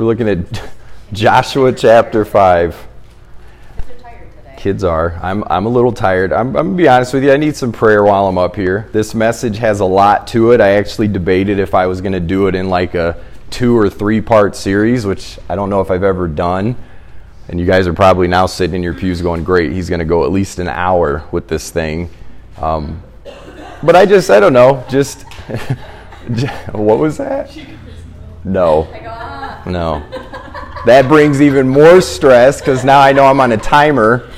we're looking at Joshua chapter 5. Kids are. I'm, I'm a little tired. I'm, I'm going to be honest with you. I need some prayer while I'm up here. This message has a lot to it. I actually debated if I was going to do it in like a two or three part series, which I don't know if I've ever done. And you guys are probably now sitting in your pews going, great, he's going to go at least an hour with this thing. Um, but I just, I don't know, just, what was that? No. No. That brings even more stress because now I know I'm on a timer.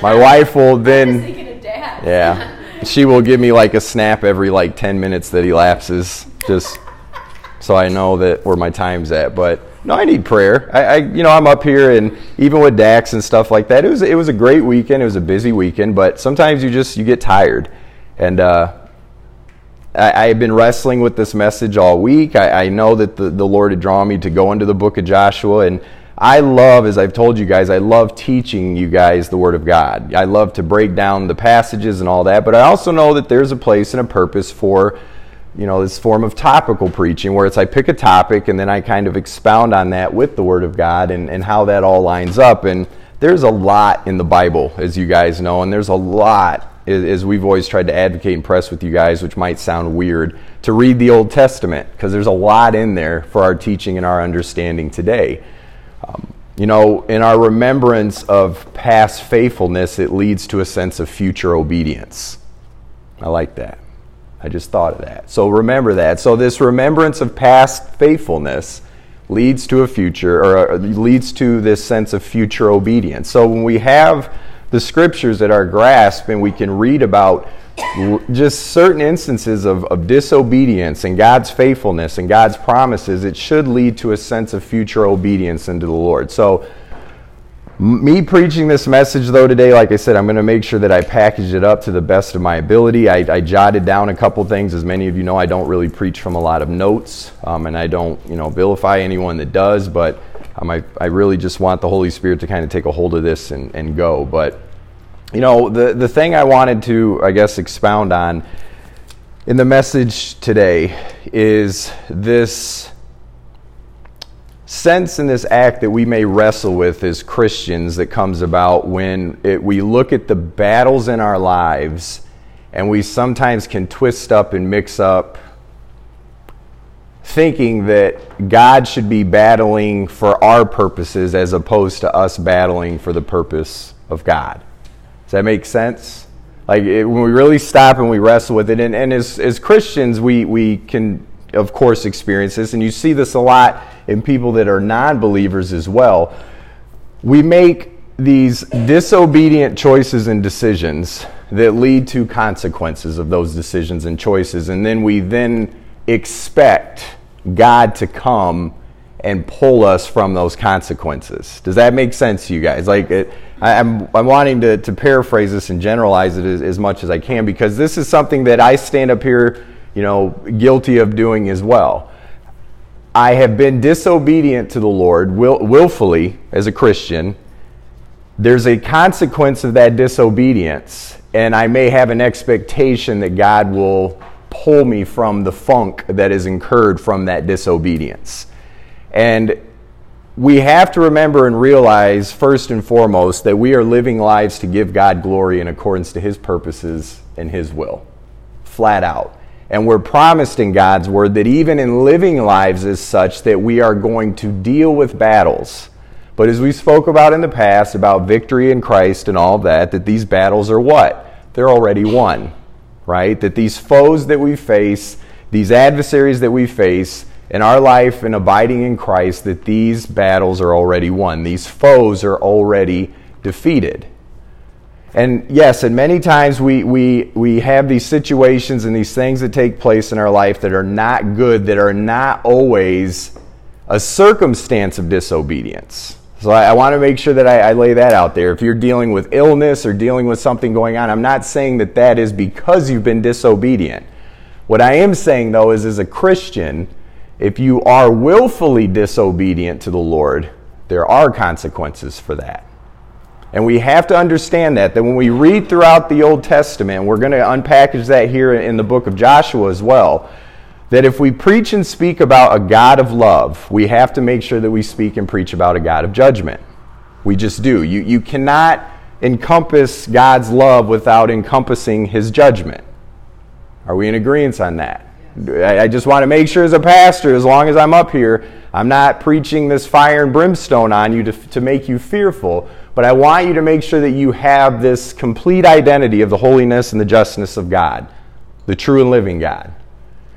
My wife will then. Yeah. She will give me like a snap every like 10 minutes that he lapses, just so I know that where my time's at. But no, I need prayer. I, I, you know, I'm up here, and even with Dax and stuff like that, it was it was a great weekend. It was a busy weekend, but sometimes you just you get tired, and uh, I, have been wrestling with this message all week. I, I know that the, the Lord had drawn me to go into the book of Joshua, and I love, as I've told you guys, I love teaching you guys the Word of God. I love to break down the passages and all that, but I also know that there's a place and a purpose for, you know, this form of topical preaching where it's I pick a topic and then I kind of expound on that with the Word of God and, and how that all lines up. And there's a lot in the Bible, as you guys know, and there's a lot as we've always tried to advocate and press with you guys, which might sound weird, to read the Old Testament because there's a lot in there for our teaching and our understanding today. Um, you know, in our remembrance of past faithfulness, it leads to a sense of future obedience. I like that. I just thought of that. So remember that. So this remembrance of past faithfulness leads to a future, or uh, leads to this sense of future obedience. So when we have the scriptures at our grasp and we can read about just certain instances of, of disobedience and God's faithfulness and God's promises, it should lead to a sense of future obedience into the Lord. So, me preaching this message, though, today, like I said, I'm going to make sure that I package it up to the best of my ability. I, I jotted down a couple things. As many of you know, I don't really preach from a lot of notes, um, and I don't, you know, vilify anyone that does, but um, I, I really just want the Holy Spirit to kind of take a hold of this and, and go. But, you know, the, the thing I wanted to, I guess, expound on in the message today is this sense in this act that we may wrestle with as Christians that comes about when it, we look at the battles in our lives and we sometimes can twist up and mix up thinking that God should be battling for our purposes as opposed to us battling for the purpose of God. Does that make sense? Like it, when we really stop and we wrestle with it, and, and as, as Christians, we, we can, of course, experience this, and you see this a lot in people that are non believers as well. We make these disobedient choices and decisions that lead to consequences of those decisions and choices, and then we then expect God to come and pull us from those consequences. Does that make sense to you guys? Like, it, I, am I'm, I'm wanting to, to paraphrase this and generalize it as, as much as I can because this is something that I stand up here, you know, guilty of doing as well. I have been disobedient to the Lord will, willfully as a Christian. There's a consequence of that disobedience, and I may have an expectation that God will pull me from the funk that is incurred from that disobedience. And we have to remember and realize, first and foremost, that we are living lives to give God glory in accordance to His purposes and His will. Flat out. And we're promised in God's Word that even in living lives as such, that we are going to deal with battles. But as we spoke about in the past, about victory in Christ and all that, that these battles are what? They're already won right? That these foes that we face, these adversaries that we face in our life and abiding in Christ, that these battles are already won. These foes are already defeated. And yes, and many times we, we, we have these situations and these things that take place in our life that are not good, that are not always a circumstance of disobedience. So I, I want to make sure that I, I lay that out there. If you're dealing with illness or dealing with something going on, I'm not saying that that is because you've been disobedient. What I am saying, though, is as a Christian, if you are willfully disobedient to the Lord, there are consequences for that. And we have to understand that, that when we read throughout the Old Testament, we're going to unpackage that here in the book of Joshua as well, that if we preach and speak about a God of love, we have to make sure that we speak and preach about a God of judgment. We just do. You, you cannot encompass God's love without encompassing his judgment. Are we in agreement on that? I just want to make sure as a pastor, as long as I'm up here, I'm not preaching this fire and brimstone on you to, to make you fearful, but I want you to make sure that you have this complete identity of the holiness and the justness of God, the true and living God.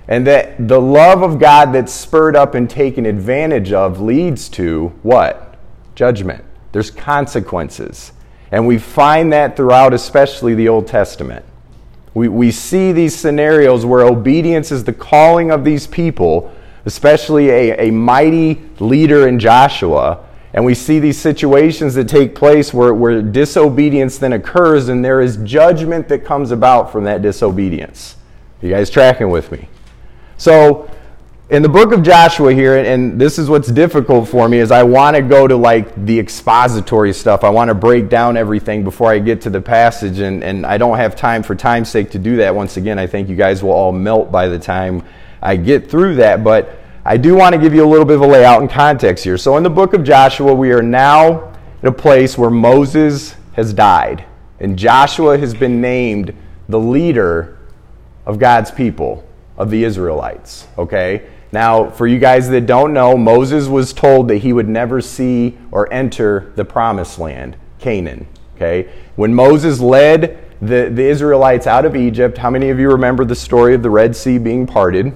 And that the love of God that's spurred up and taken advantage of leads to what? Judgment. There's consequences. And we find that throughout, especially the Old Testament. We, we see these scenarios where obedience is the calling of these people, especially a, a mighty leader in Joshua. And we see these situations that take place where, where disobedience then occurs, and there is judgment that comes about from that disobedience. You guys tracking with me? So, in the book of Joshua here, and this is what's difficult for me, is I want to go to like the expository stuff. I want to break down everything before I get to the passage, and, and I don't have time for time's sake to do that. Once again, I think you guys will all melt by the time I get through that, but I do want to give you a little bit of a layout and context here. So, in the book of Joshua, we are now at a place where Moses has died, and Joshua has been named the leader of God's people of the Israelites. Okay? Now, for you guys that don't know, Moses was told that he would never see or enter the promised land, Canaan. Okay? When Moses led the, the Israelites out of Egypt, how many of you remember the story of the Red Sea being parted?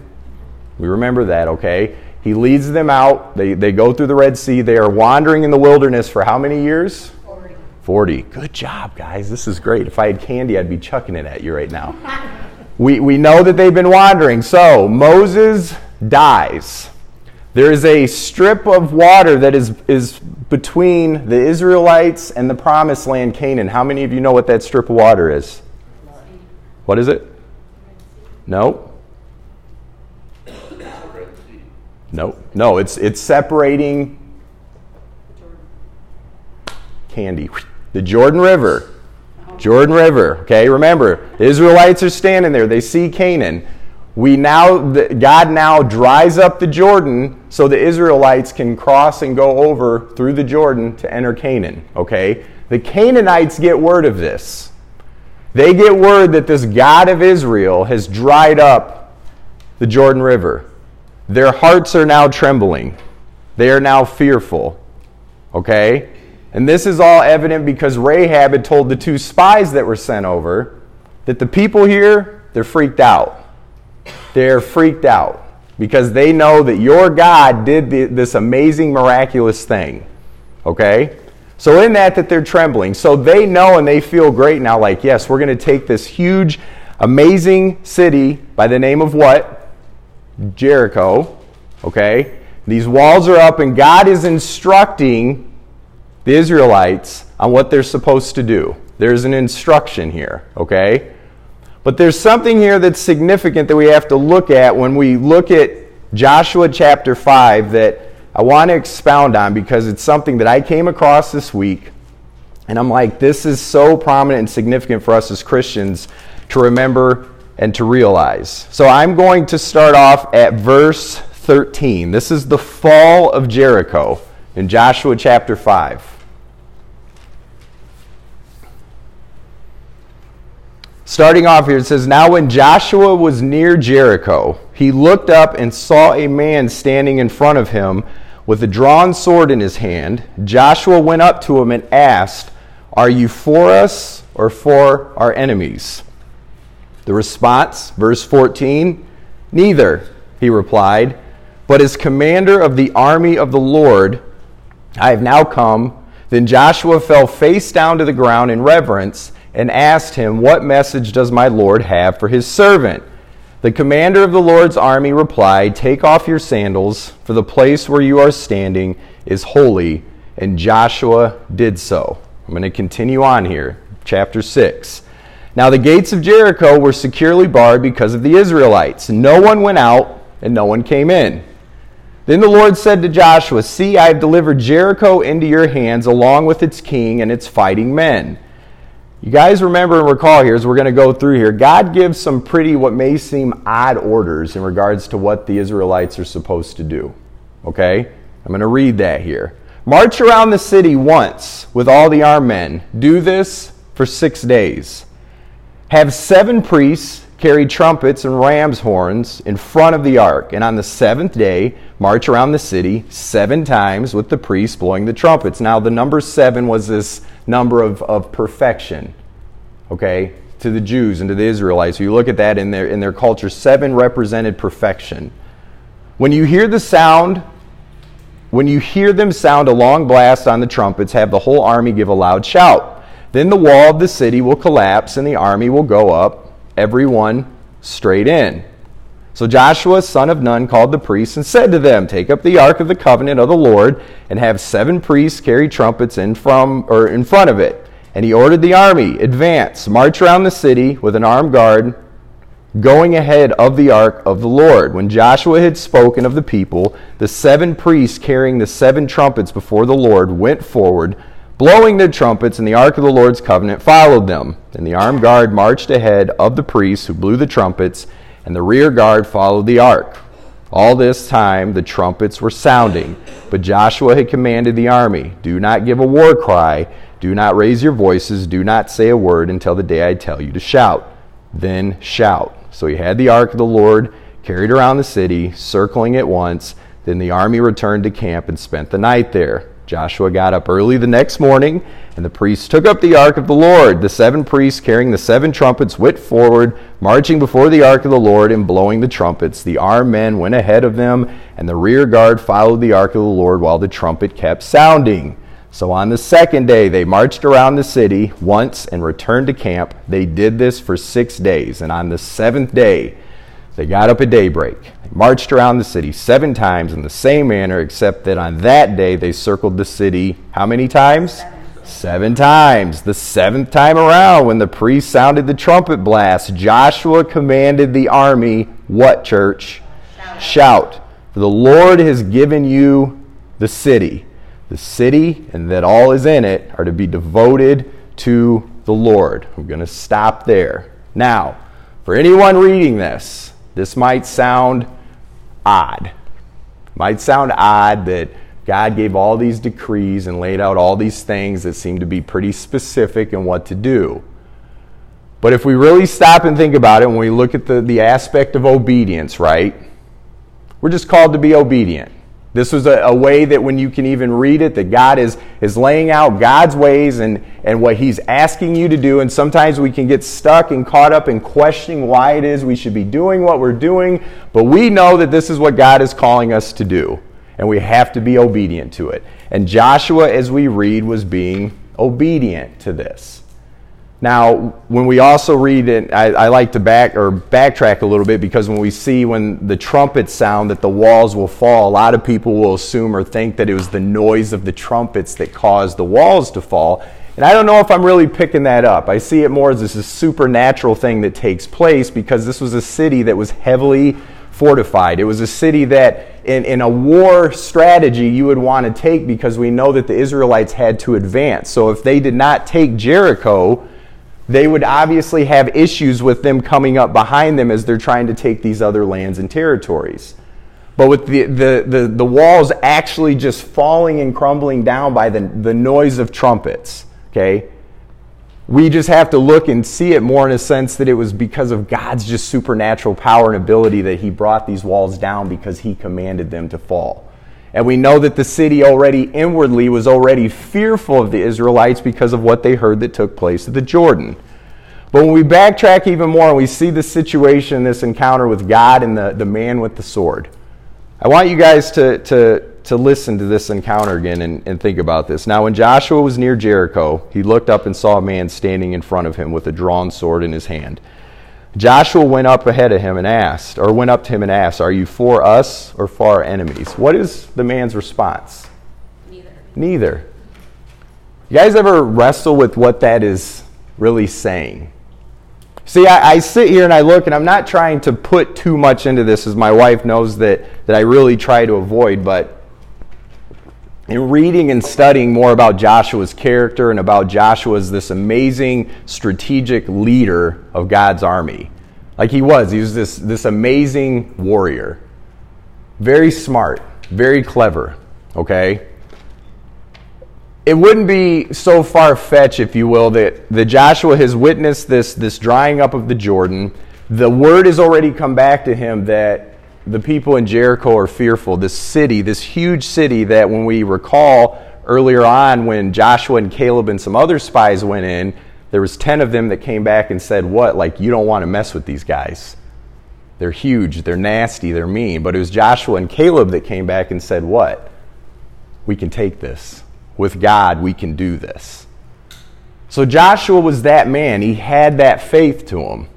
We remember that, okay? He leads them out. They, they go through the Red Sea. They are wandering in the wilderness for how many years? 40. 40. Good job, guys. This is great. If I had candy, I'd be chucking it at you right now. We, we know that they've been wandering. So Moses dies. There is a strip of water that is, is between the Israelites and the promised land, Canaan. How many of you know what that strip of water is? What is it? No? No, no, it's, it's separating candy. The Jordan River. Jordan River. Okay, remember, the Israelites are standing there. They see Canaan. We now, God now dries up the Jordan so the Israelites can cross and go over through the Jordan to enter Canaan. Okay? The Canaanites get word of this. They get word that this God of Israel has dried up the Jordan River. Their hearts are now trembling. They are now fearful. Okay? And this is all evident because Rahab had told the two spies that were sent over that the people here, they're freaked out. They're freaked out because they know that your God did the, this amazing, miraculous thing. Okay? So, in that, that they're trembling. So, they know and they feel great now, like, yes, we're going to take this huge, amazing city by the name of what? Jericho. Okay? These walls are up, and God is instructing the Israelites on what they're supposed to do. There's an instruction here, okay? But there's something here that's significant that we have to look at when we look at Joshua chapter 5 that I want to expound on because it's something that I came across this week. And I'm like, this is so prominent and significant for us as Christians to remember and to realize. So I'm going to start off at verse 13. This is the fall of Jericho in Joshua chapter 5. Starting off here, it says, Now when Joshua was near Jericho, he looked up and saw a man standing in front of him with a drawn sword in his hand. Joshua went up to him and asked, Are you for us or for our enemies? The response, verse 14, Neither, he replied, but as commander of the army of the Lord, I have now come. Then Joshua fell face down to the ground in reverence and asked him, What message does my Lord have for his servant? The commander of the Lord's army replied, Take off your sandals, for the place where you are standing is holy. And Joshua did so. I'm going to continue on here. Chapter 6. Now the gates of Jericho were securely barred because of the Israelites. No one went out, and no one came in. Then the Lord said to Joshua, See, I have delivered Jericho into your hands, along with its king and its fighting men. You guys remember and recall here as we're going to go through here, God gives some pretty, what may seem odd orders in regards to what the Israelites are supposed to do. Okay? I'm going to read that here. March around the city once with all the armed men. Do this for six days. Have seven priests carry trumpets and ram's horns in front of the ark. And on the seventh day, march around the city seven times with the priests blowing the trumpets. Now, the number seven was this number of, of perfection, okay, to the Jews and to the Israelites. So you look at that in their, in their culture, seven represented perfection. When you hear the sound, when you hear them sound a long blast on the trumpets, have the whole army give a loud shout. Then the wall of the city will collapse and the army will go up, everyone straight in. So Joshua, son of Nun, called the priests and said to them, Take up the ark of the covenant of the Lord, and have seven priests carry trumpets in from or in front of it. And he ordered the army, Advance, march around the city with an armed guard, going ahead of the ark of the Lord. When Joshua had spoken of the people, the seven priests carrying the seven trumpets before the Lord went forward, blowing their trumpets, and the ark of the Lord's covenant followed them. And the armed guard marched ahead of the priests who blew the trumpets and the rear guard followed the ark. All this time the trumpets were sounding, but Joshua had commanded the army Do not give a war cry, do not raise your voices, do not say a word until the day I tell you to shout. Then shout. So he had the ark of the Lord carried around the city, circling it once. Then the army returned to camp and spent the night there. Joshua got up early the next morning, and the priests took up the ark of the Lord. The seven priests carrying the seven trumpets went forward, marching before the ark of the Lord and blowing the trumpets. The armed men went ahead of them, and the rear guard followed the ark of the Lord while the trumpet kept sounding. So on the second day, they marched around the city once and returned to camp. They did this for six days, and on the seventh day, they got up at daybreak, they marched around the city seven times in the same manner, except that on that day they circled the city how many times? Seven. times. The seventh time around, when the priest sounded the trumpet blast, Joshua commanded the army, what church? Shout. Shout. For the Lord has given you the city. The city and that all is in it are to be devoted to the Lord. I'm going to stop there. Now, for anyone reading this, this might sound odd. Might sound odd that God gave all these decrees and laid out all these things that seem to be pretty specific in what to do. But if we really stop and think about it, when we look at the, the aspect of obedience, right? We're just called to be obedient. This was a, a, way that when you can even read it, that God is, is laying out God's ways and, and what He's asking you to do. And sometimes we can get stuck and caught up in questioning why it is we should be doing what we're doing. But we know that this is what God is calling us to do. And we have to be obedient to it. And Joshua, as we read, was being obedient to this. Now, when we also read it, I, I, like to back or backtrack a little bit because when we see when the trumpets sound that the walls will fall, a lot of people will assume or think that it was the noise of the trumpets that caused the walls to fall. And I don't know if I'm really picking that up. I see it more as this supernatural thing that takes place because this was a city that was heavily fortified. It was a city that, in, in a war strategy, you would want to take because we know that the Israelites had to advance. So if they did not take Jericho, they would obviously have issues with them coming up behind them as they're trying to take these other lands and territories. But with the, the, the, the walls actually just falling and crumbling down by the, the noise of trumpets, okay? We just have to look and see it more in a sense that it was because of God's just supernatural power and ability that He brought these walls down because He commanded them to fall. And we know that the city already inwardly was already fearful of the Israelites because of what they heard that took place at the Jordan. But when we backtrack even more and we see the situation, this encounter with God and the, the man with the sword, I want you guys to, to, to listen to this encounter again and, and think about this. Now, when Joshua was near Jericho, he looked up and saw a man standing in front of him with a drawn sword in his hand. Joshua went up ahead of him and asked, or went up to him and asked, Are you for us or for our enemies? What is the man's response? Neither. Neither. You guys ever wrestle with what that is really saying? See, I, I, sit here and I look, and I'm not trying to put too much into this, as my wife knows that, that I really try to avoid, but reading and studying more about Joshua's character and about Joshua as this amazing strategic leader of God's army. Like he was, he was this, this amazing warrior. Very smart, very clever, okay? It wouldn't be so far fetched, if you will, that, that Joshua has witnessed this, this drying up of the Jordan. The word has already come back to him that the people in Jericho are fearful. This city, this huge city that when we recall earlier on when Joshua and Caleb and some other spies went in, there was 10 of them that came back and said, "What? Like you don't want to mess with these guys. They're huge, they're nasty, they're mean." But it was Joshua and Caleb that came back and said, "What? We can take this. With God, we can do this." So Joshua was that man. He had that faith to him.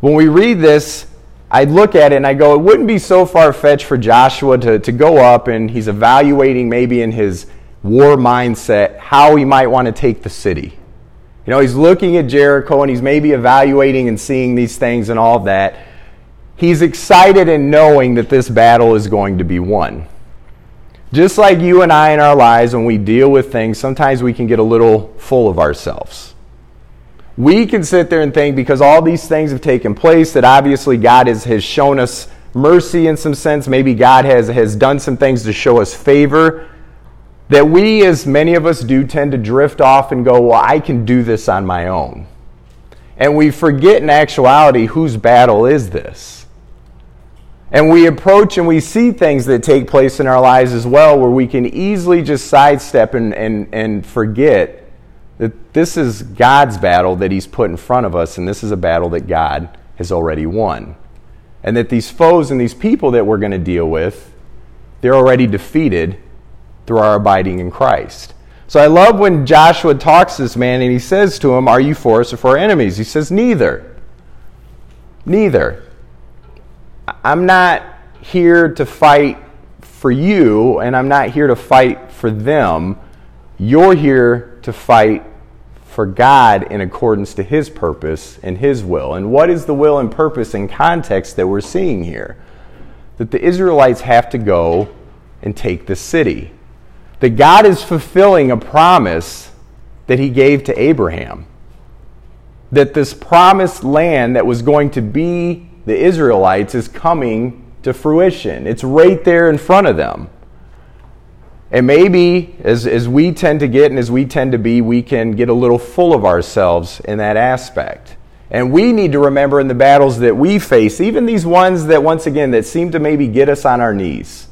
When we read this, I look at it and I go, it wouldn't be so far fetched for Joshua to, to go up and he's evaluating maybe in his war mindset how he might want to take the city. You know, he's looking at Jericho and he's maybe evaluating and seeing these things and all that. He's excited and knowing that this battle is going to be won. Just like you and I in our lives, when we deal with things, sometimes we can get a little full of ourselves. We can sit there and think because all these things have taken place that obviously God has, has shown us mercy in some sense. Maybe God has, has done some things to show us favor. That we, as many of us do, tend to drift off and go, Well, I can do this on my own. And we forget in actuality whose battle is this. And we approach and we see things that take place in our lives as well where we can easily just sidestep and, and, and forget that this is God's battle that He's put in front of us, and this is a battle that God has already won. And that these foes and these people that we're going to deal with, they're already defeated through our abiding in Christ. So I love when Joshua talks to this man and he says to him, Are you for us or for our enemies? He says, Neither. Neither. I'm not here to fight for you, and I'm not here to fight for them. You're here to fight for God in accordance to His purpose and His will. And what is the will and purpose and context that we're seeing here? That the Israelites have to go and take the city. That God is fulfilling a promise that He gave to Abraham. That this promised land that was going to be the Israelites is coming to fruition. It's right there in front of them. And maybe as, as we tend to get and as we tend to be, we can get a little full of ourselves in that aspect. And we need to remember in the battles that we face, even these ones that, once again, that seem to maybe get us on our knees,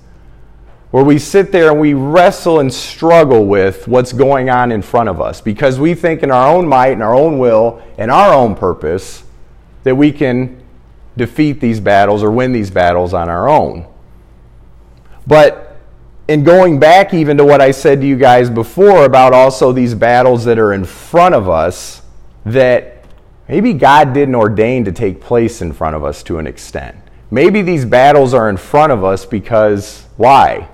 where we sit there and we wrestle and struggle with what's going on in front of us because we think in our own might and our own will and our own purpose that we can defeat these battles or win these battles on our own. But and going back even to what I said to you guys before about also these battles that are in front of us that maybe God didn't ordain to take place in front of us to an extent. Maybe these battles are in front of us because why?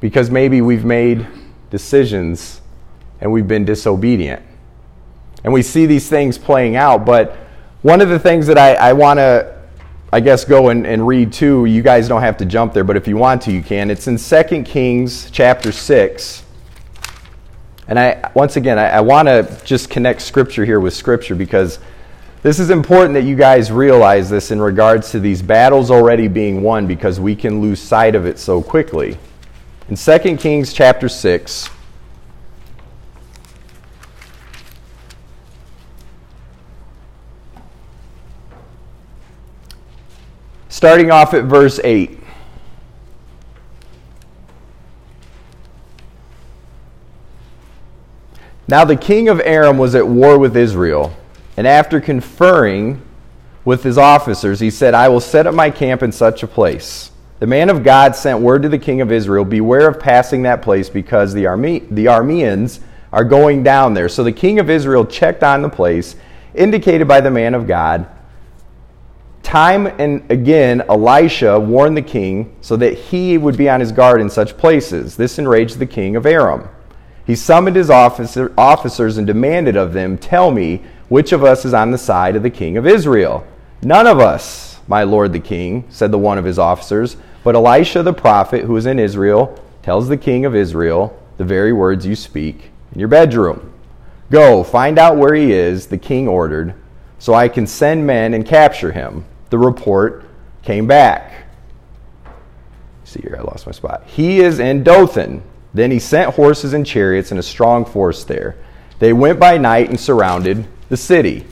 Because maybe we've made decisions and we've been disobedient. And we see these things playing out, but one of the things that I, I want to I guess, go and, and read too. You guys don't have to jump there, but if you want to, you can. It's in 2 Kings chapter 6. And I, once again, I, I want to just connect Scripture here with Scripture because this is important that you guys realize this in regards to these battles already being won because we can lose sight of it so quickly. In 2 Kings chapter 6, starting off at verse 8. Now the king of Aram was at war with Israel, and after conferring with his officers, he said, I will set up my camp in such a place. The man of God sent word to the king of Israel, Beware of passing that place, because the, Arme- the Arameans are going down there. So the king of Israel checked on the place indicated by the man of God Time and again, Elisha warned the king so that he would be on his guard in such places. This enraged the king of Aram. He summoned his officer, officers and demanded of them, Tell me, which of us is on the side of the king of Israel? None of us, my lord the king, said the one of his officers, but Elisha the prophet, who is in Israel, tells the king of Israel the very words you speak in your bedroom. Go, find out where he is, the king ordered, so I can send men and capture him. The report came back. See here, I lost my spot. He is in Dothan. Then he sent horses and chariots and a strong force there. They went by night and surrounded the city.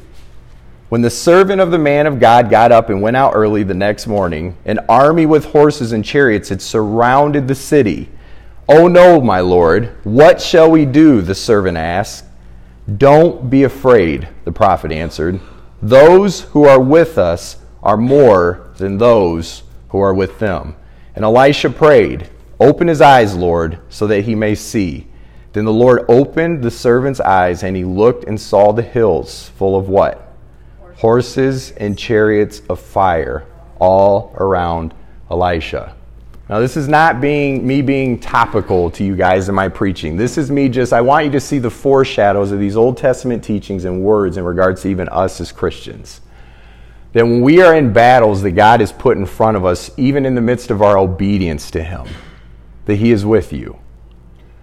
When the servant of the man of God got up and went out early the next morning, an army with horses and chariots had surrounded the city. Oh no, my lord, what shall we do? The servant asked. Don't be afraid, the prophet answered. Those who are with us are more than those who are with them. And Elisha prayed, Open his eyes, Lord, so that he may see. Then the Lord opened the servant's eyes, and he looked and saw the hills full of what? Horses and chariots of fire all around Elisha. Now, this is not being me being topical to you guys in my preaching. This is me just, I want you to see the foreshadows of these Old Testament teachings and words in regards to even us as Christians. That when we are in battles that God has put in front of us, even in the midst of our obedience to Him, that He is with you.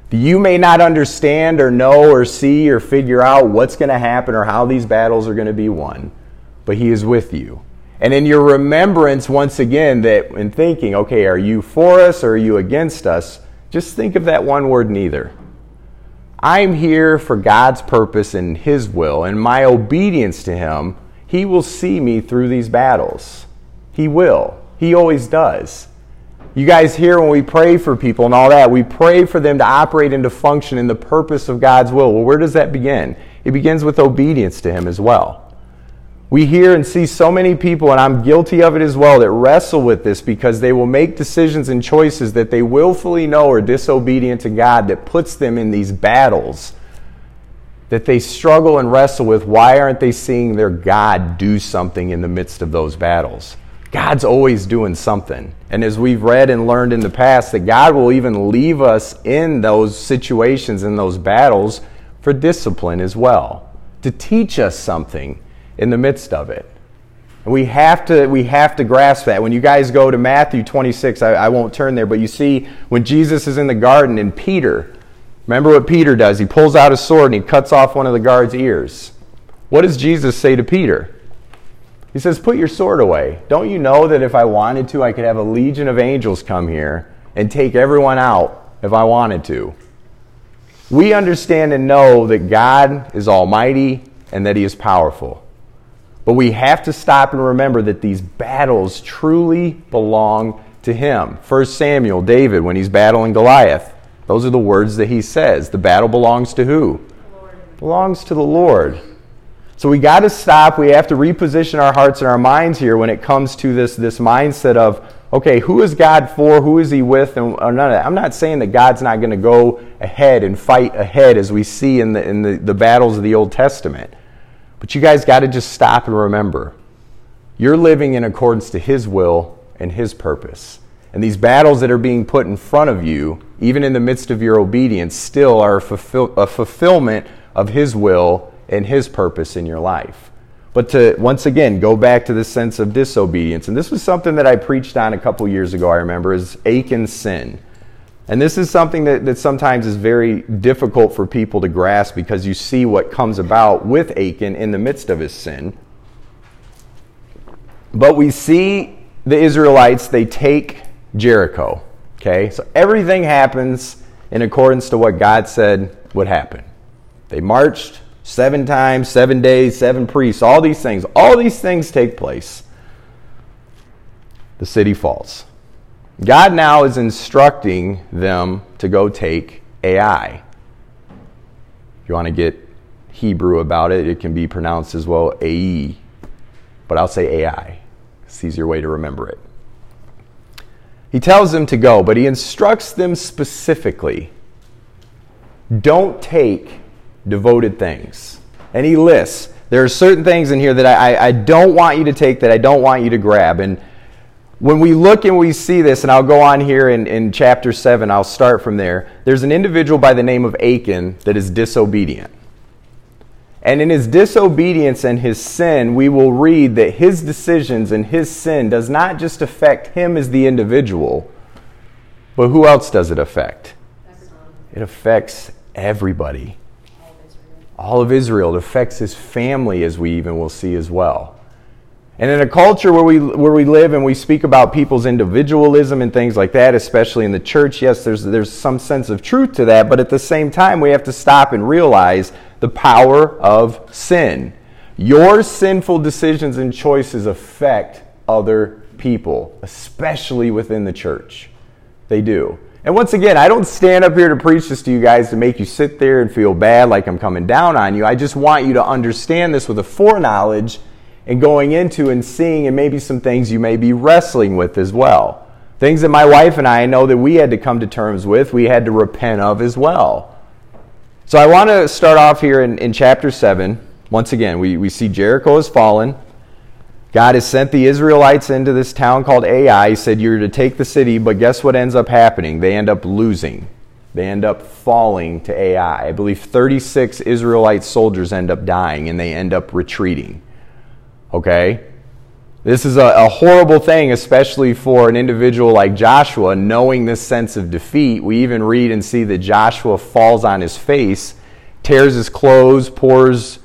That you may not understand or know or see or figure out what's going to happen or how these battles are going to be won, but He is with you. And in your remembrance, once again, that in thinking, okay, are you for us or are you against us? Just think of that one word, neither. I'm here for God's purpose and His will, and my obedience to Him, He will see me through these battles. He will. He always does. You guys hear when we pray for people and all that, we pray for them to operate and to function in the purpose of God's will. Well, where does that begin? It begins with obedience to Him as well. We hear and see so many people, and I'm guilty of it as well, that wrestle with this because they will make decisions and choices that they willfully know are disobedient to God that puts them in these battles that they struggle and wrestle with. Why aren't they seeing their God do something in the midst of those battles? God's always doing something. And as we've read and learned in the past, that God will even leave us in those situations, in those battles, for discipline as well, to teach us something in the midst of it. And we have to we have to grasp that. When you guys go to Matthew 26, I, I won't turn there, but you see when Jesus is in the garden and Peter, remember what Peter does? He pulls out his sword and he cuts off one of the guard's ears. What does Jesus say to Peter? He says, Put your sword away. Don't you know that if I wanted to, I could have a legion of angels come here and take everyone out if I wanted to? We understand and know that God is almighty and that He is powerful. But we have to stop and remember that these battles truly belong to him. 1 Samuel, David, when he's battling Goliath, those are the words that he says. The battle belongs to who? Belongs to the Lord. So we got to stop. We have to reposition our hearts and our minds here when it comes to this, this mindset of, okay, who is God for? Who is he with? And uh, that. I'm not saying that God's not going to go ahead and fight ahead as we see in the, in the, the battles of the Old Testament. But you guys got to just stop and remember you're living in accordance to His will and His purpose. And these battles that are being put in front of you, even in the midst of your obedience, still are a, fulfill- a fulfillment of His will and His purpose in your life. But to once again go back to the sense of disobedience, and this was something that I preached on a couple years ago, I remember, is Achan's sin. And this is something that, that sometimes is very difficult for people to grasp because you see what comes about with Achan in the midst of his sin. But we see the Israelites, they take Jericho. Okay? So everything happens in accordance to what God said would happen. They marched seven times, seven days, seven priests, all these things. All these things take place. The city falls. God now is instructing them to go take Ai. If you want to get Hebrew about it, it can be pronounced as well Ai, but I'll say Ai. It's easier way to remember it. He tells them to go, but he instructs them specifically don't take devoted things. And he lists there are certain things in here that I, I, don't want you to take, that I don't want you to grab. And when we look and we see this, and I'll go on here in, in chapter 7, I'll start from there. There's an individual by the name of Achan that is disobedient. And in his disobedience and his sin, we will read that his decisions and his sin does not just affect him as the individual, But who else does it affect? It affects everybody. All of Israel. It affects his family, as we even will see as well. And in a culture where we, where we live and we speak about people's individualism and things like that, especially in the church, yes, there's, there's some sense of truth to that, but at the same time, we have to stop and realize the power of sin. Your sinful decisions and choices affect other people, especially within the church. They do. And once again, I don't stand up here to preach this to you guys to make you sit there and feel bad like I'm coming down on you. I just want you to understand this with a foreknowledge and going into and seeing and maybe some things you may be wrestling with as well. Things that my wife and I know that we had to come to terms with, we had to repent of as well. So I want to start off here in, in chapter 7. Once again, we, we see Jericho has fallen. God has sent the Israelites into this town called Ai. He said, You're to take the city, but guess what ends up happening? They end up losing. They end up falling to Ai. I believe 36 Israelite soldiers end up dying and they end up retreating. Okay? This is a, a, horrible thing, especially for an individual like Joshua, knowing this sense of defeat. We even read and see that Joshua falls on his face, tears his clothes, pours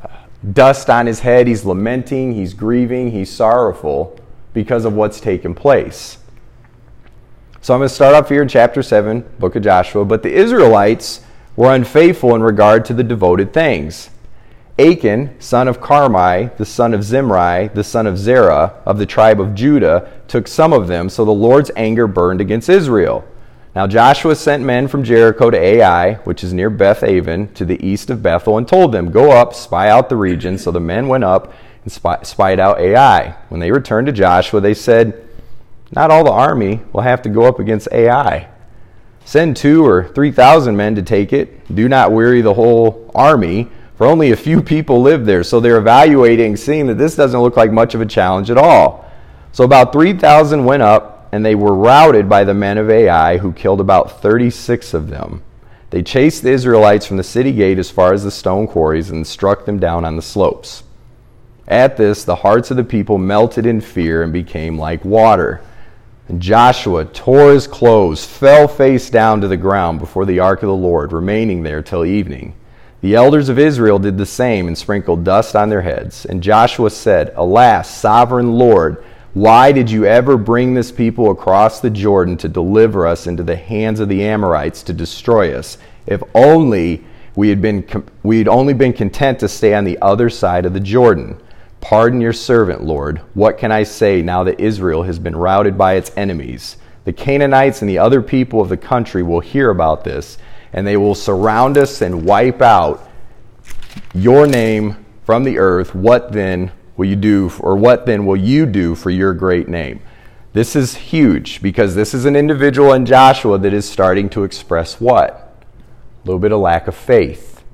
uh, dust on his head. He's lamenting, he's grieving, he's sorrowful because of what's taken place. So I'm going to start off here in chapter 7, book of Joshua. But the Israelites were unfaithful in regard to the devoted things. Achan, son of Carmi, the son of Zimri, the son of Zerah, of the tribe of Judah, took some of them, so the Lord's anger burned against Israel. Now Joshua sent men from Jericho to Ai, which is near Beth Aven, to the east of Bethel, and told them, Go up, spy out the region. So the men went up and spy, spied out Ai. When they returned to Joshua, they said, Not all the army will have to go up against Ai. Send two or three thousand men to take it. Do not weary the whole army for only a few people live there. So they're evaluating, seeing that this doesn't look like much of a challenge at all. So about 3,000 went up, and they were routed by the men of Ai, who killed about 36 of them. They chased the Israelites from the city gate as far as the stone quarries and struck them down on the slopes. At this, the hearts of the people melted in fear and became like water. And Joshua tore his clothes, fell face down to the ground before the ark of the Lord, remaining there till evening. The elders of Israel did the same and sprinkled dust on their heads. And Joshua said, Alas, sovereign Lord, why did you ever bring this people across the Jordan to deliver us into the hands of the Amorites to destroy us? If only we had been we had only been content to stay on the other side of the Jordan. Pardon your servant, Lord. What can I say now that Israel has been routed by its enemies? The Canaanites and the other people of the country will hear about this and they will surround us and wipe out your name from the earth. What then will you do, or what then will you do for your great name? This is huge because this is an individual in Joshua that is starting to express what? A little bit of lack of faith.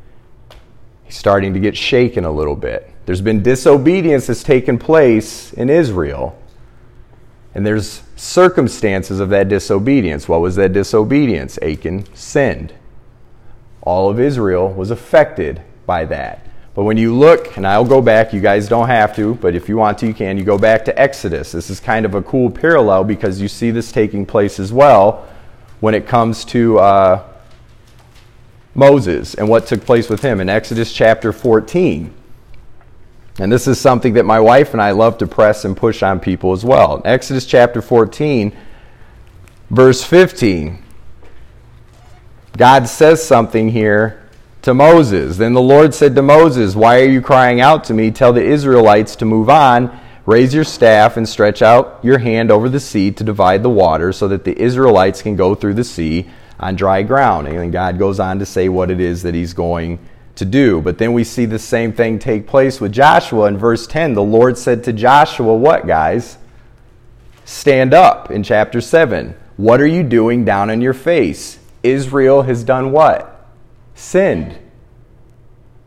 He's starting to get shaken a little bit. There's been disobedience that's taken place in Israel. And there's circumstances of that disobedience. What was that disobedience? Achan sinned all of Israel was affected by that. But when you look, and I'll go back, you guys don't have to, but if you want to, you can. You go back to Exodus. This is kind of a cool parallel because you see this taking place as well when it comes to uh, Moses and what took place with him in Exodus chapter 14. And this is something that my wife and I love to press and push on people as well. Exodus chapter 14, verse 15. God says something here to Moses. Then the Lord said to Moses, Why are you crying out to me? Tell the Israelites to move on. Raise your staff and stretch out your hand over the sea to divide the water so that the Israelites can go through the sea on dry ground. And then God goes on to say what it is that he's going to do. But then we see the same thing take place with Joshua in verse 10. The Lord said to Joshua, What, guys? Stand up in chapter 7. What are you doing down on your face? Israel has done what? Sinned.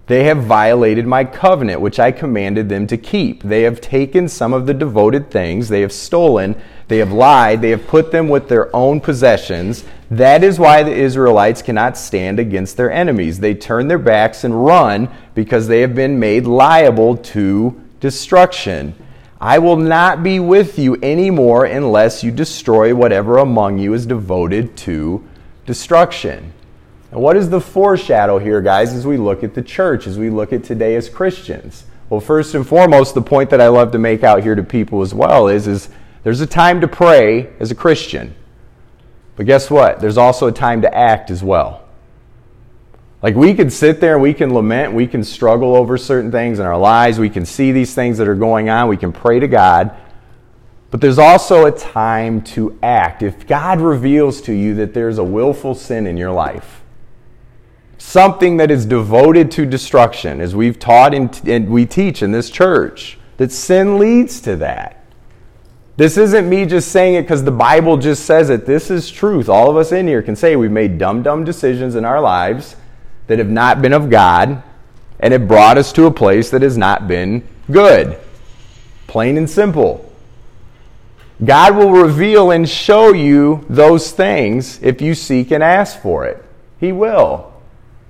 They have violated my covenant, which I commanded them to keep. They have taken some of the devoted things, they have stolen, they have lied, they have put them with their own possessions. That is why the Israelites cannot stand against their enemies. They turn their backs and run because they have been made liable to destruction. I will not be with you anymore unless you destroy whatever among you is devoted to destruction. And what is the foreshadow here, guys, as we look at the church, as we look at today as Christians? Well, first and foremost, the point that I love to make out here to people as well is, is there's a time to pray as a Christian. But guess what? There's also a time to act as well. Like we can sit there we can lament, we can struggle over certain things in our lives, we can see these things that are going on, we can pray to God. But there's also a time to act. If God reveals to you that there's a willful sin in your life, something that is devoted to destruction, as we've taught and we teach in this church, that sin leads to that. This isn't me just saying it because the Bible just says it. This is truth. All of us in here can say we've made dumb, dumb decisions in our lives that have not been of God and have brought us to a place that has not been good. Plain and simple. God will reveal and show you those things if you seek and ask for it. He will.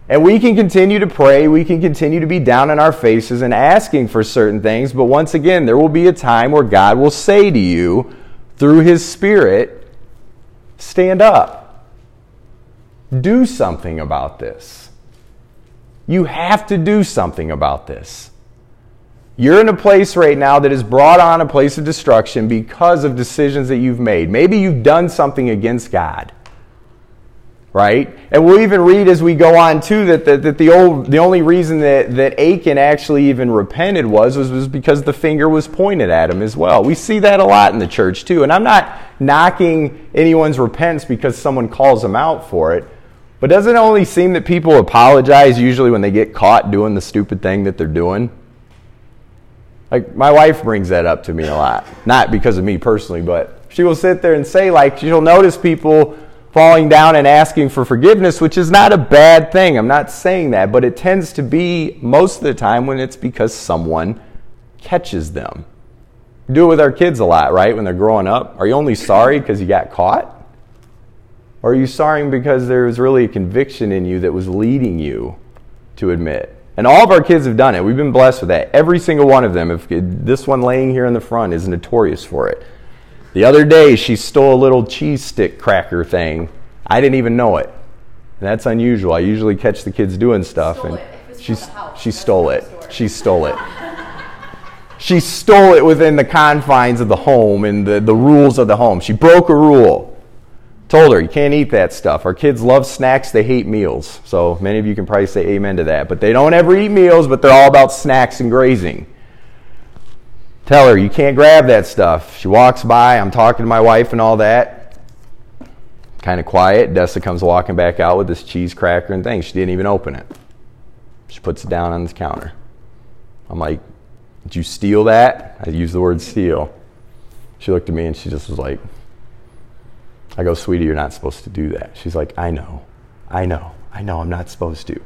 And we can continue to pray, we can continue to be down in our faces and asking for certain things, but once again, there will be a time where God will say to you through His Spirit, Stand up. Do something about this. You have to do something about this. You're in a place right now that is brought on a place of destruction because of decisions that you've made. Maybe you've done something against God right? And we'll even read as we go on too that, that, that the old the only reason that, that Achan actually even repented was, was was because the finger was pointed at him as well. We see that a lot in the church too. And I'm not knocking anyone's repentance because someone calls them out for it. But doesn't it only seem that people apologize usually when they get caught doing the stupid thing that they're doing? Like my wife brings that up to me a lot. Not because of me personally, but she will sit there and say like she'll notice people falling down and asking for forgiveness, which is not a bad thing. I'm not saying that, but it tends to be most of the time when it's because someone catches them. We do it with our kids a lot, right? When they're growing up. Are you only sorry because you got caught? Or are you sorry because there was really a conviction in you that was leading you to admit? And all of our kids have done it. We've been blessed with that. Every single one of them. If this one laying here in the front is notorious for it. The other day, she stole a little cheese stick cracker thing. I didn't even know it. And that's unusual. I usually catch the kids doing stuff, and she she stole it. She stole it. she stole it within the confines of the home and the, the rules of the home. She broke a rule. Told her, you can't eat that stuff. Our kids love snacks, they hate meals. So many of you can probably say amen to that. But they don't ever eat meals, but they're all about snacks and grazing. Tell her, you can't grab that stuff. She walks by, I'm talking to my wife and all that. Kind of quiet. Dessa comes walking back out with this cheese cracker and thing. She didn't even open it. She puts it down on the counter. I'm like, Did you steal that? I use the word steal. She looked at me and she just was like, I go, Sweetie, you're not supposed to do that. She's like, I know. I know. I know I'm not supposed to.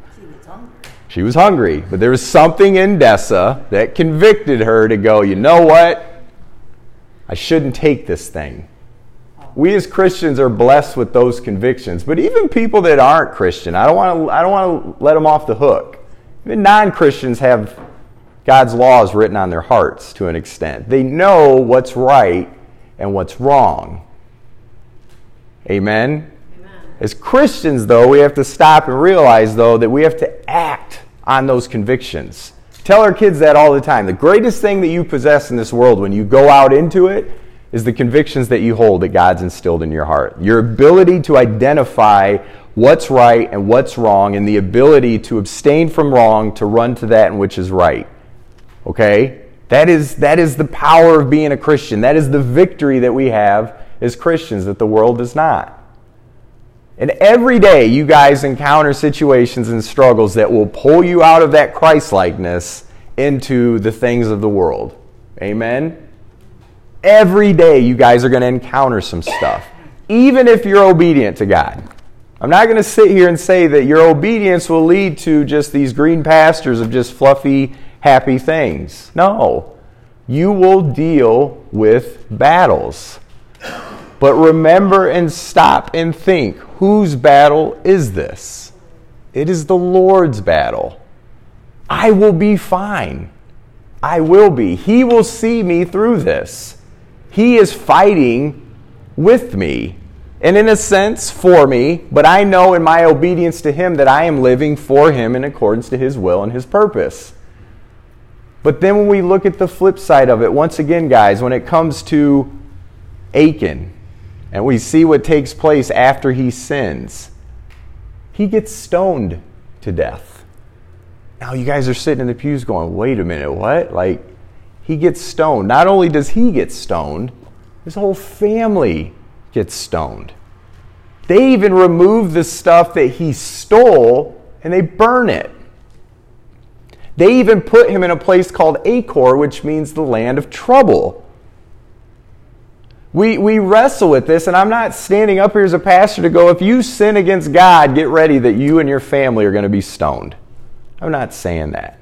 She was hungry, but there was something in Dessa that convicted her to go, you know what? I shouldn't take this thing. We as Christians are blessed with those convictions, but even people that aren't Christian, I don't want to, I don't want to let them off the hook. Even non Christians have God's laws written on their hearts to an extent. They know what's right and what's wrong. Amen? Amen? As Christians, though, we have to stop and realize, though, that we have to act on those convictions. Tell our kids that all the time. The greatest thing that you possess in this world when you go out into it is the convictions that you hold that God's instilled in your heart. Your ability to identify what's right and what's wrong, and the ability to abstain from wrong to run to that which is right. Okay? That is, that is the power of being a Christian. That is the victory that we have as Christians that the world does not. And every day you guys encounter situations and struggles that will pull you out of that Christ likeness into the things of the world. Amen? Every day you guys are going to encounter some stuff, even if you're obedient to God. I'm not going to sit here and say that your obedience will lead to just these green pastures of just fluffy, happy things. No. You will deal with battles. But remember and stop and think whose battle is this? It is the Lord's battle. I will be fine. I will be. He will see me through this. He is fighting with me and, in a sense, for me, but I know in my obedience to Him that I am living for Him in accordance to His will and His purpose. But then when we look at the flip side of it, once again, guys, when it comes to Achan, and we see what takes place after he sins, he gets stoned to death. Now, you guys are sitting in the pews going, wait a minute, what? Like, he gets stoned. Not only does he get stoned, his whole family gets stoned. They even remove the stuff that he stole and they burn it. They even put him in a place called Achor, which means the land of trouble. We, we wrestle with this, and I'm not standing up here as a pastor to go, if you sin against God, get ready that you and your family are going to be stoned. I'm not saying that.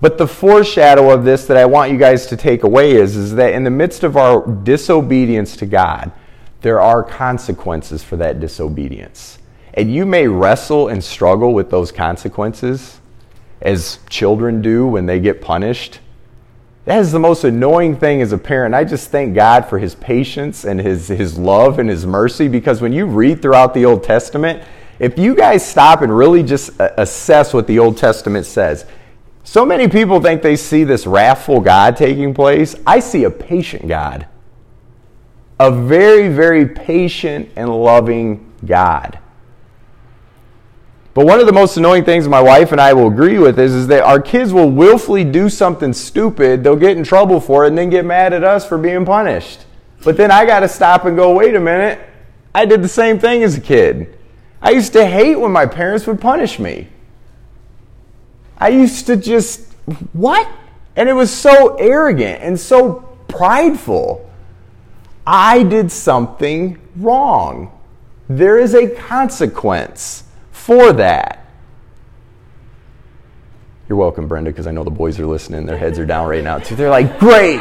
But the foreshadow of this that I want you guys to take away is, is that in the midst of our disobedience to God, there are consequences for that disobedience. And you may wrestle and struggle with those consequences as children do when they get punished. That is the most annoying thing as a parent. I just thank God for his patience and his, his love and his mercy because when you read throughout the Old Testament, if you guys stop and really just uh, assess what the Old Testament says, so many people think they see this wrathful God taking place. I see a patient God, a very, very patient and loving God. But one of the most annoying things my wife and I will agree with is, is that our kids will willfully do something stupid, they'll get in trouble for it, and then get mad at us for being punished. But then I got to stop and go, wait a minute, I did the same thing as a kid. I used to hate when my parents would punish me. I used to just, what? And it was so arrogant and so prideful. I did something wrong. There is a consequence for that. You're welcome, Brenda, because I know the boys are listening. Their heads are down right now, too. They're like, great.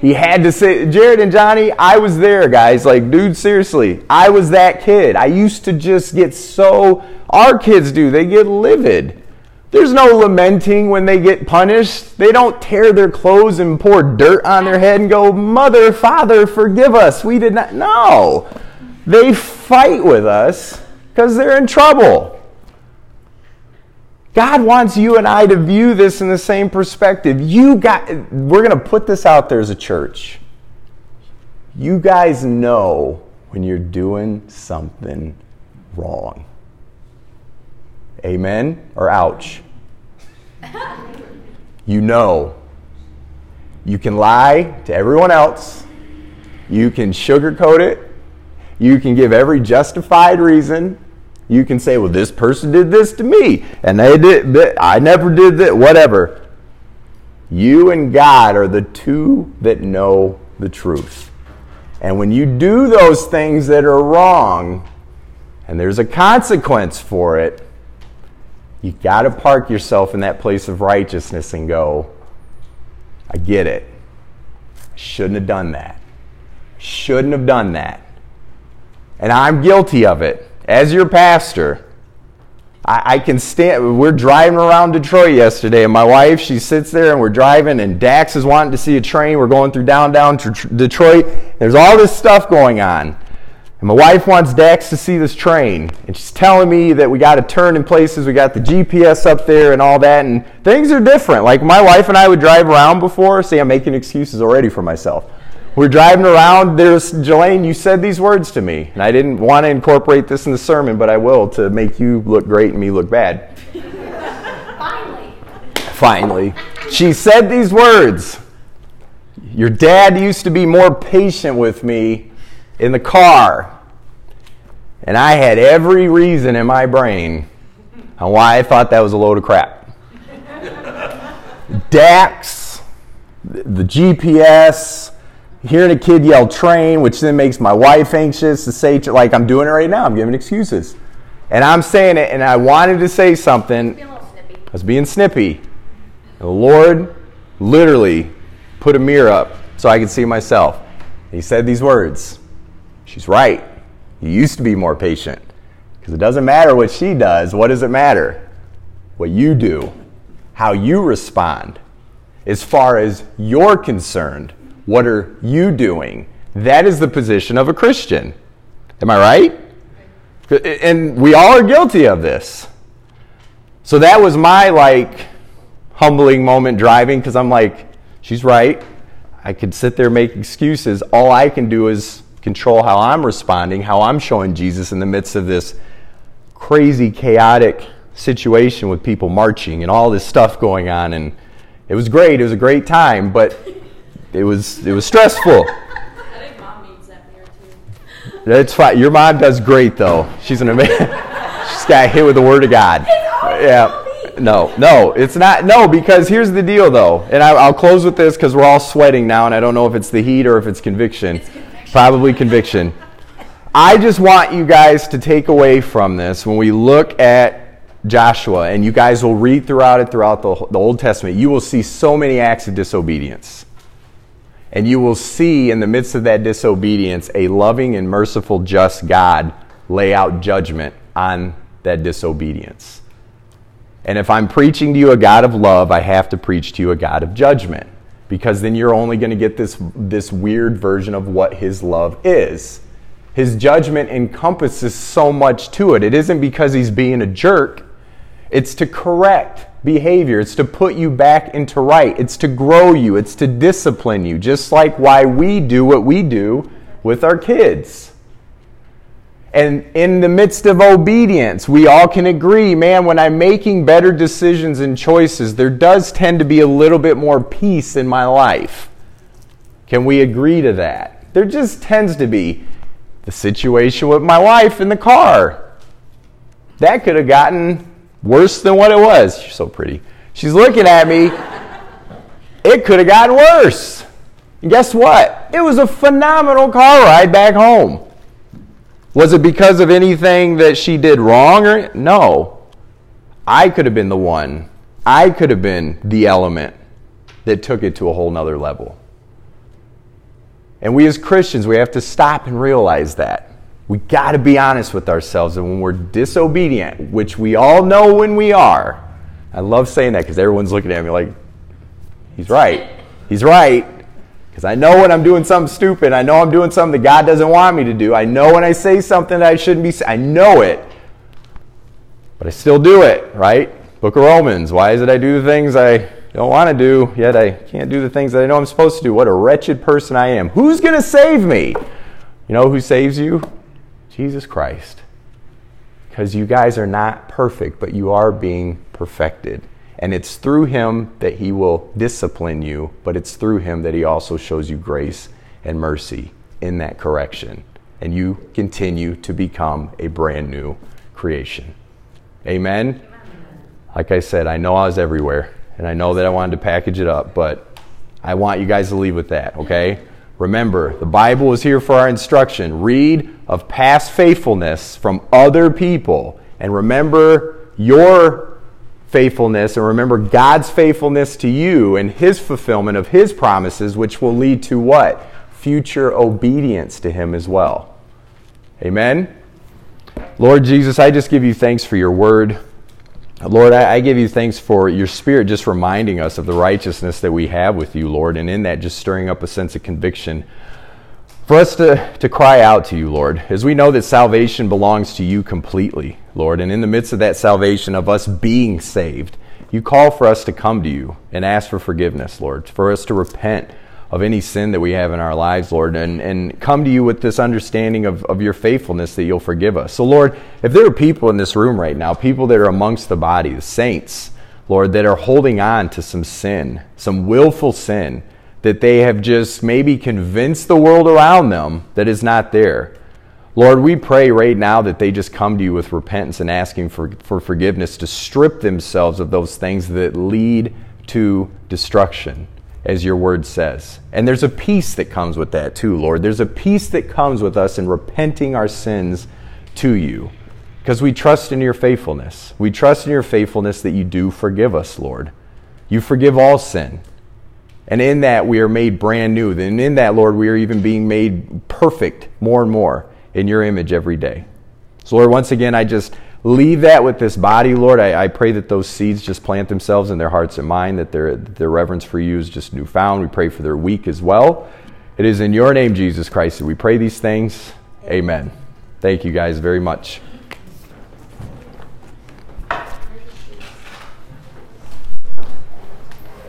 He had to say, Jared and Johnny, I was there, guys. Like, dude, seriously, I was that kid. I used to just get so, our kids do, they get livid. There's no lamenting when they get punished. They don't tear their clothes and pour dirt on their head and go, Mother, Father, forgive us. We did not. No. They fight with us because they're in trouble. God wants you and I to view this in the same perspective. You got we're going to put this out there as a church. You guys know when you're doing something wrong. Amen or ouch. you know. You can lie to everyone else. You can sugarcoat it. You can give every justified reason you can say, well, this person did this to me, and they did, I never did that, whatever. You and God are the two that know the truth. And when you do those things that are wrong, and there's a consequence for it, you got to park yourself in that place of righteousness and go, I get it. I shouldn't have done that. Shouldn't have done that. And I'm guilty of it as your pastor, I, I, can stand. We're driving around Detroit yesterday, and my wife, she sits there, and we're driving, and Dax is wanting to see a train. We're going through downtown Detroit. There's all this stuff going on. And my wife wants Dax to see this train, and she's telling me that we got to turn in places. We got the GPS up there and all that, and things are different. Like my wife and I would drive around before. See, I'm making excuses already for myself. We're driving around. There's Jelaine. You said these words to me, and I didn't want to incorporate this in the sermon, but I will to make you look great and me look bad. Finally. Finally, she said these words. Your dad used to be more patient with me in the car, and I had every reason in my brain on why I thought that was a load of crap. Dax, the GPS hearing a kid yell train, which then makes my wife anxious to say, like I'm doing it right now, I'm giving excuses. And I'm saying it, and I wanted to say something. I was being snippy. And the Lord literally put a mirror up so I could see myself. He said these words She's right. You used to be more patient. Because it doesn't matter what she does. What does it matter? What you do, how you respond. As far as you're concerned, what are you doing? That is the position of a Christian. Am I right? And we all are guilty of this. So that was my like humbling moment driving because I'm like, she's right. I could sit there make excuses. All I can do is control how I'm responding, how I'm showing Jesus in the midst of this crazy, chaotic situation with people marching and all this stuff going on. And it was great. It was a great time, but it was it was stressful. I think mom needs that too. That's fine. Your mom does great though. She's an amazing. She's got hit with the word of God. Yeah. No, no, it's not. No, because here's the deal though, and I, will close with this because we're all sweating now, and I don't know if it's the heat or if it's conviction. It's conviction. Probably conviction. I just want you guys to take away from this when we look at Joshua, and you guys will read throughout it throughout the, the Old Testament, you will see so many acts of disobedience. And you will see in the midst of that disobedience a loving and merciful, just God lay out judgment on that disobedience. And if I'm preaching to you a God of love, I have to preach to you a God of judgment. Because then you're only going to get this, this weird version of what his love is. His judgment encompasses so much to it. It isn't because he's being a jerk, it's to correct behavior. It's to put you back into right. It's to grow you. It's to discipline you, just like why we do what we do with our kids. And in the midst of obedience, we all can agree, man, when I'm making better decisions and choices, there does tend to be a little bit more peace in my life. Can we agree to that? There just tends to be the situation with my wife in the car. That could have gotten worse than what it was. She's so pretty. She's looking at me. It could have gotten worse. And guess what? It was a phenomenal car ride back home. Was it because of anything that she did wrong or no? I could have been the one. I could have been the element that took it to a whole nother level. And we as Christians, we have to stop and realize that. We got to be honest with ourselves. And when we're disobedient, which we all know when we are, I love saying that because everyone's looking at me like, he's right. He's right. Because I know when I'm doing something stupid, I know I'm doing something that God doesn't want me to do. I know when I say something that I shouldn't be I know it. But I still do it, right? Book of Romans. Why is it I do the things I don't want to do, yet I can't do the things that I know I'm supposed to do? What a wretched person I am. Who's going to save me? You know who saves you? Jesus Christ. Because you guys are not perfect, but you are being perfected. And it's through him that he will discipline you, but it's through him that he also shows you grace and mercy in that correction. And you continue to become a brand new creation. Amen? Like I said, I know I was everywhere, and I know that I wanted to package it up, but I want you guys to leave with that, okay? Remember, the Bible is here for our instruction. Read of past faithfulness from other people, and remember your faithfulness and remember God's faithfulness to you and his fulfillment of his promises, which will lead to what? Future obedience to him as well. Amen? Lord Jesus, I just give you thanks for your word. Lord, I, I, give you thanks for your spirit just reminding us of the righteousness that we have with you, Lord, and in that just stirring up a sense of conviction for us to, to cry out to you, Lord, as we know that salvation belongs to you completely, Lord, and in the midst of that salvation, of us being saved, you call for us to come to you and ask for forgiveness, Lord, for us to repent of any sin that we have in our lives, Lord, and, and come to you with this understanding of, of your faithfulness that you'll forgive us. So, Lord, if there are people in this room right now, people that are amongst the body, the saints, Lord, that are holding on to some sin, some willful sin, that they have just maybe convinced the world around them that is not there. Lord, we pray right now that they just come to you with repentance and asking for, for forgiveness to strip themselves of those things that lead to destruction, as your word says. And there's a peace that comes with that too, Lord. There's a peace that comes with us in repenting our sins to you because we trust in your faithfulness. We trust in your faithfulness that you do forgive us, Lord. You forgive all sin. And in that, we are made brand new. And in that, Lord, we are even being made perfect more and more in your image every day. So, Lord, once again, I just leave that with this body, Lord. I, I pray that those seeds just plant themselves in their hearts and mind, that their, their reverence for you is just newfound. We pray for their week as well. It is in your name, Jesus Christ, that we pray these things. Amen. Thank you guys very much.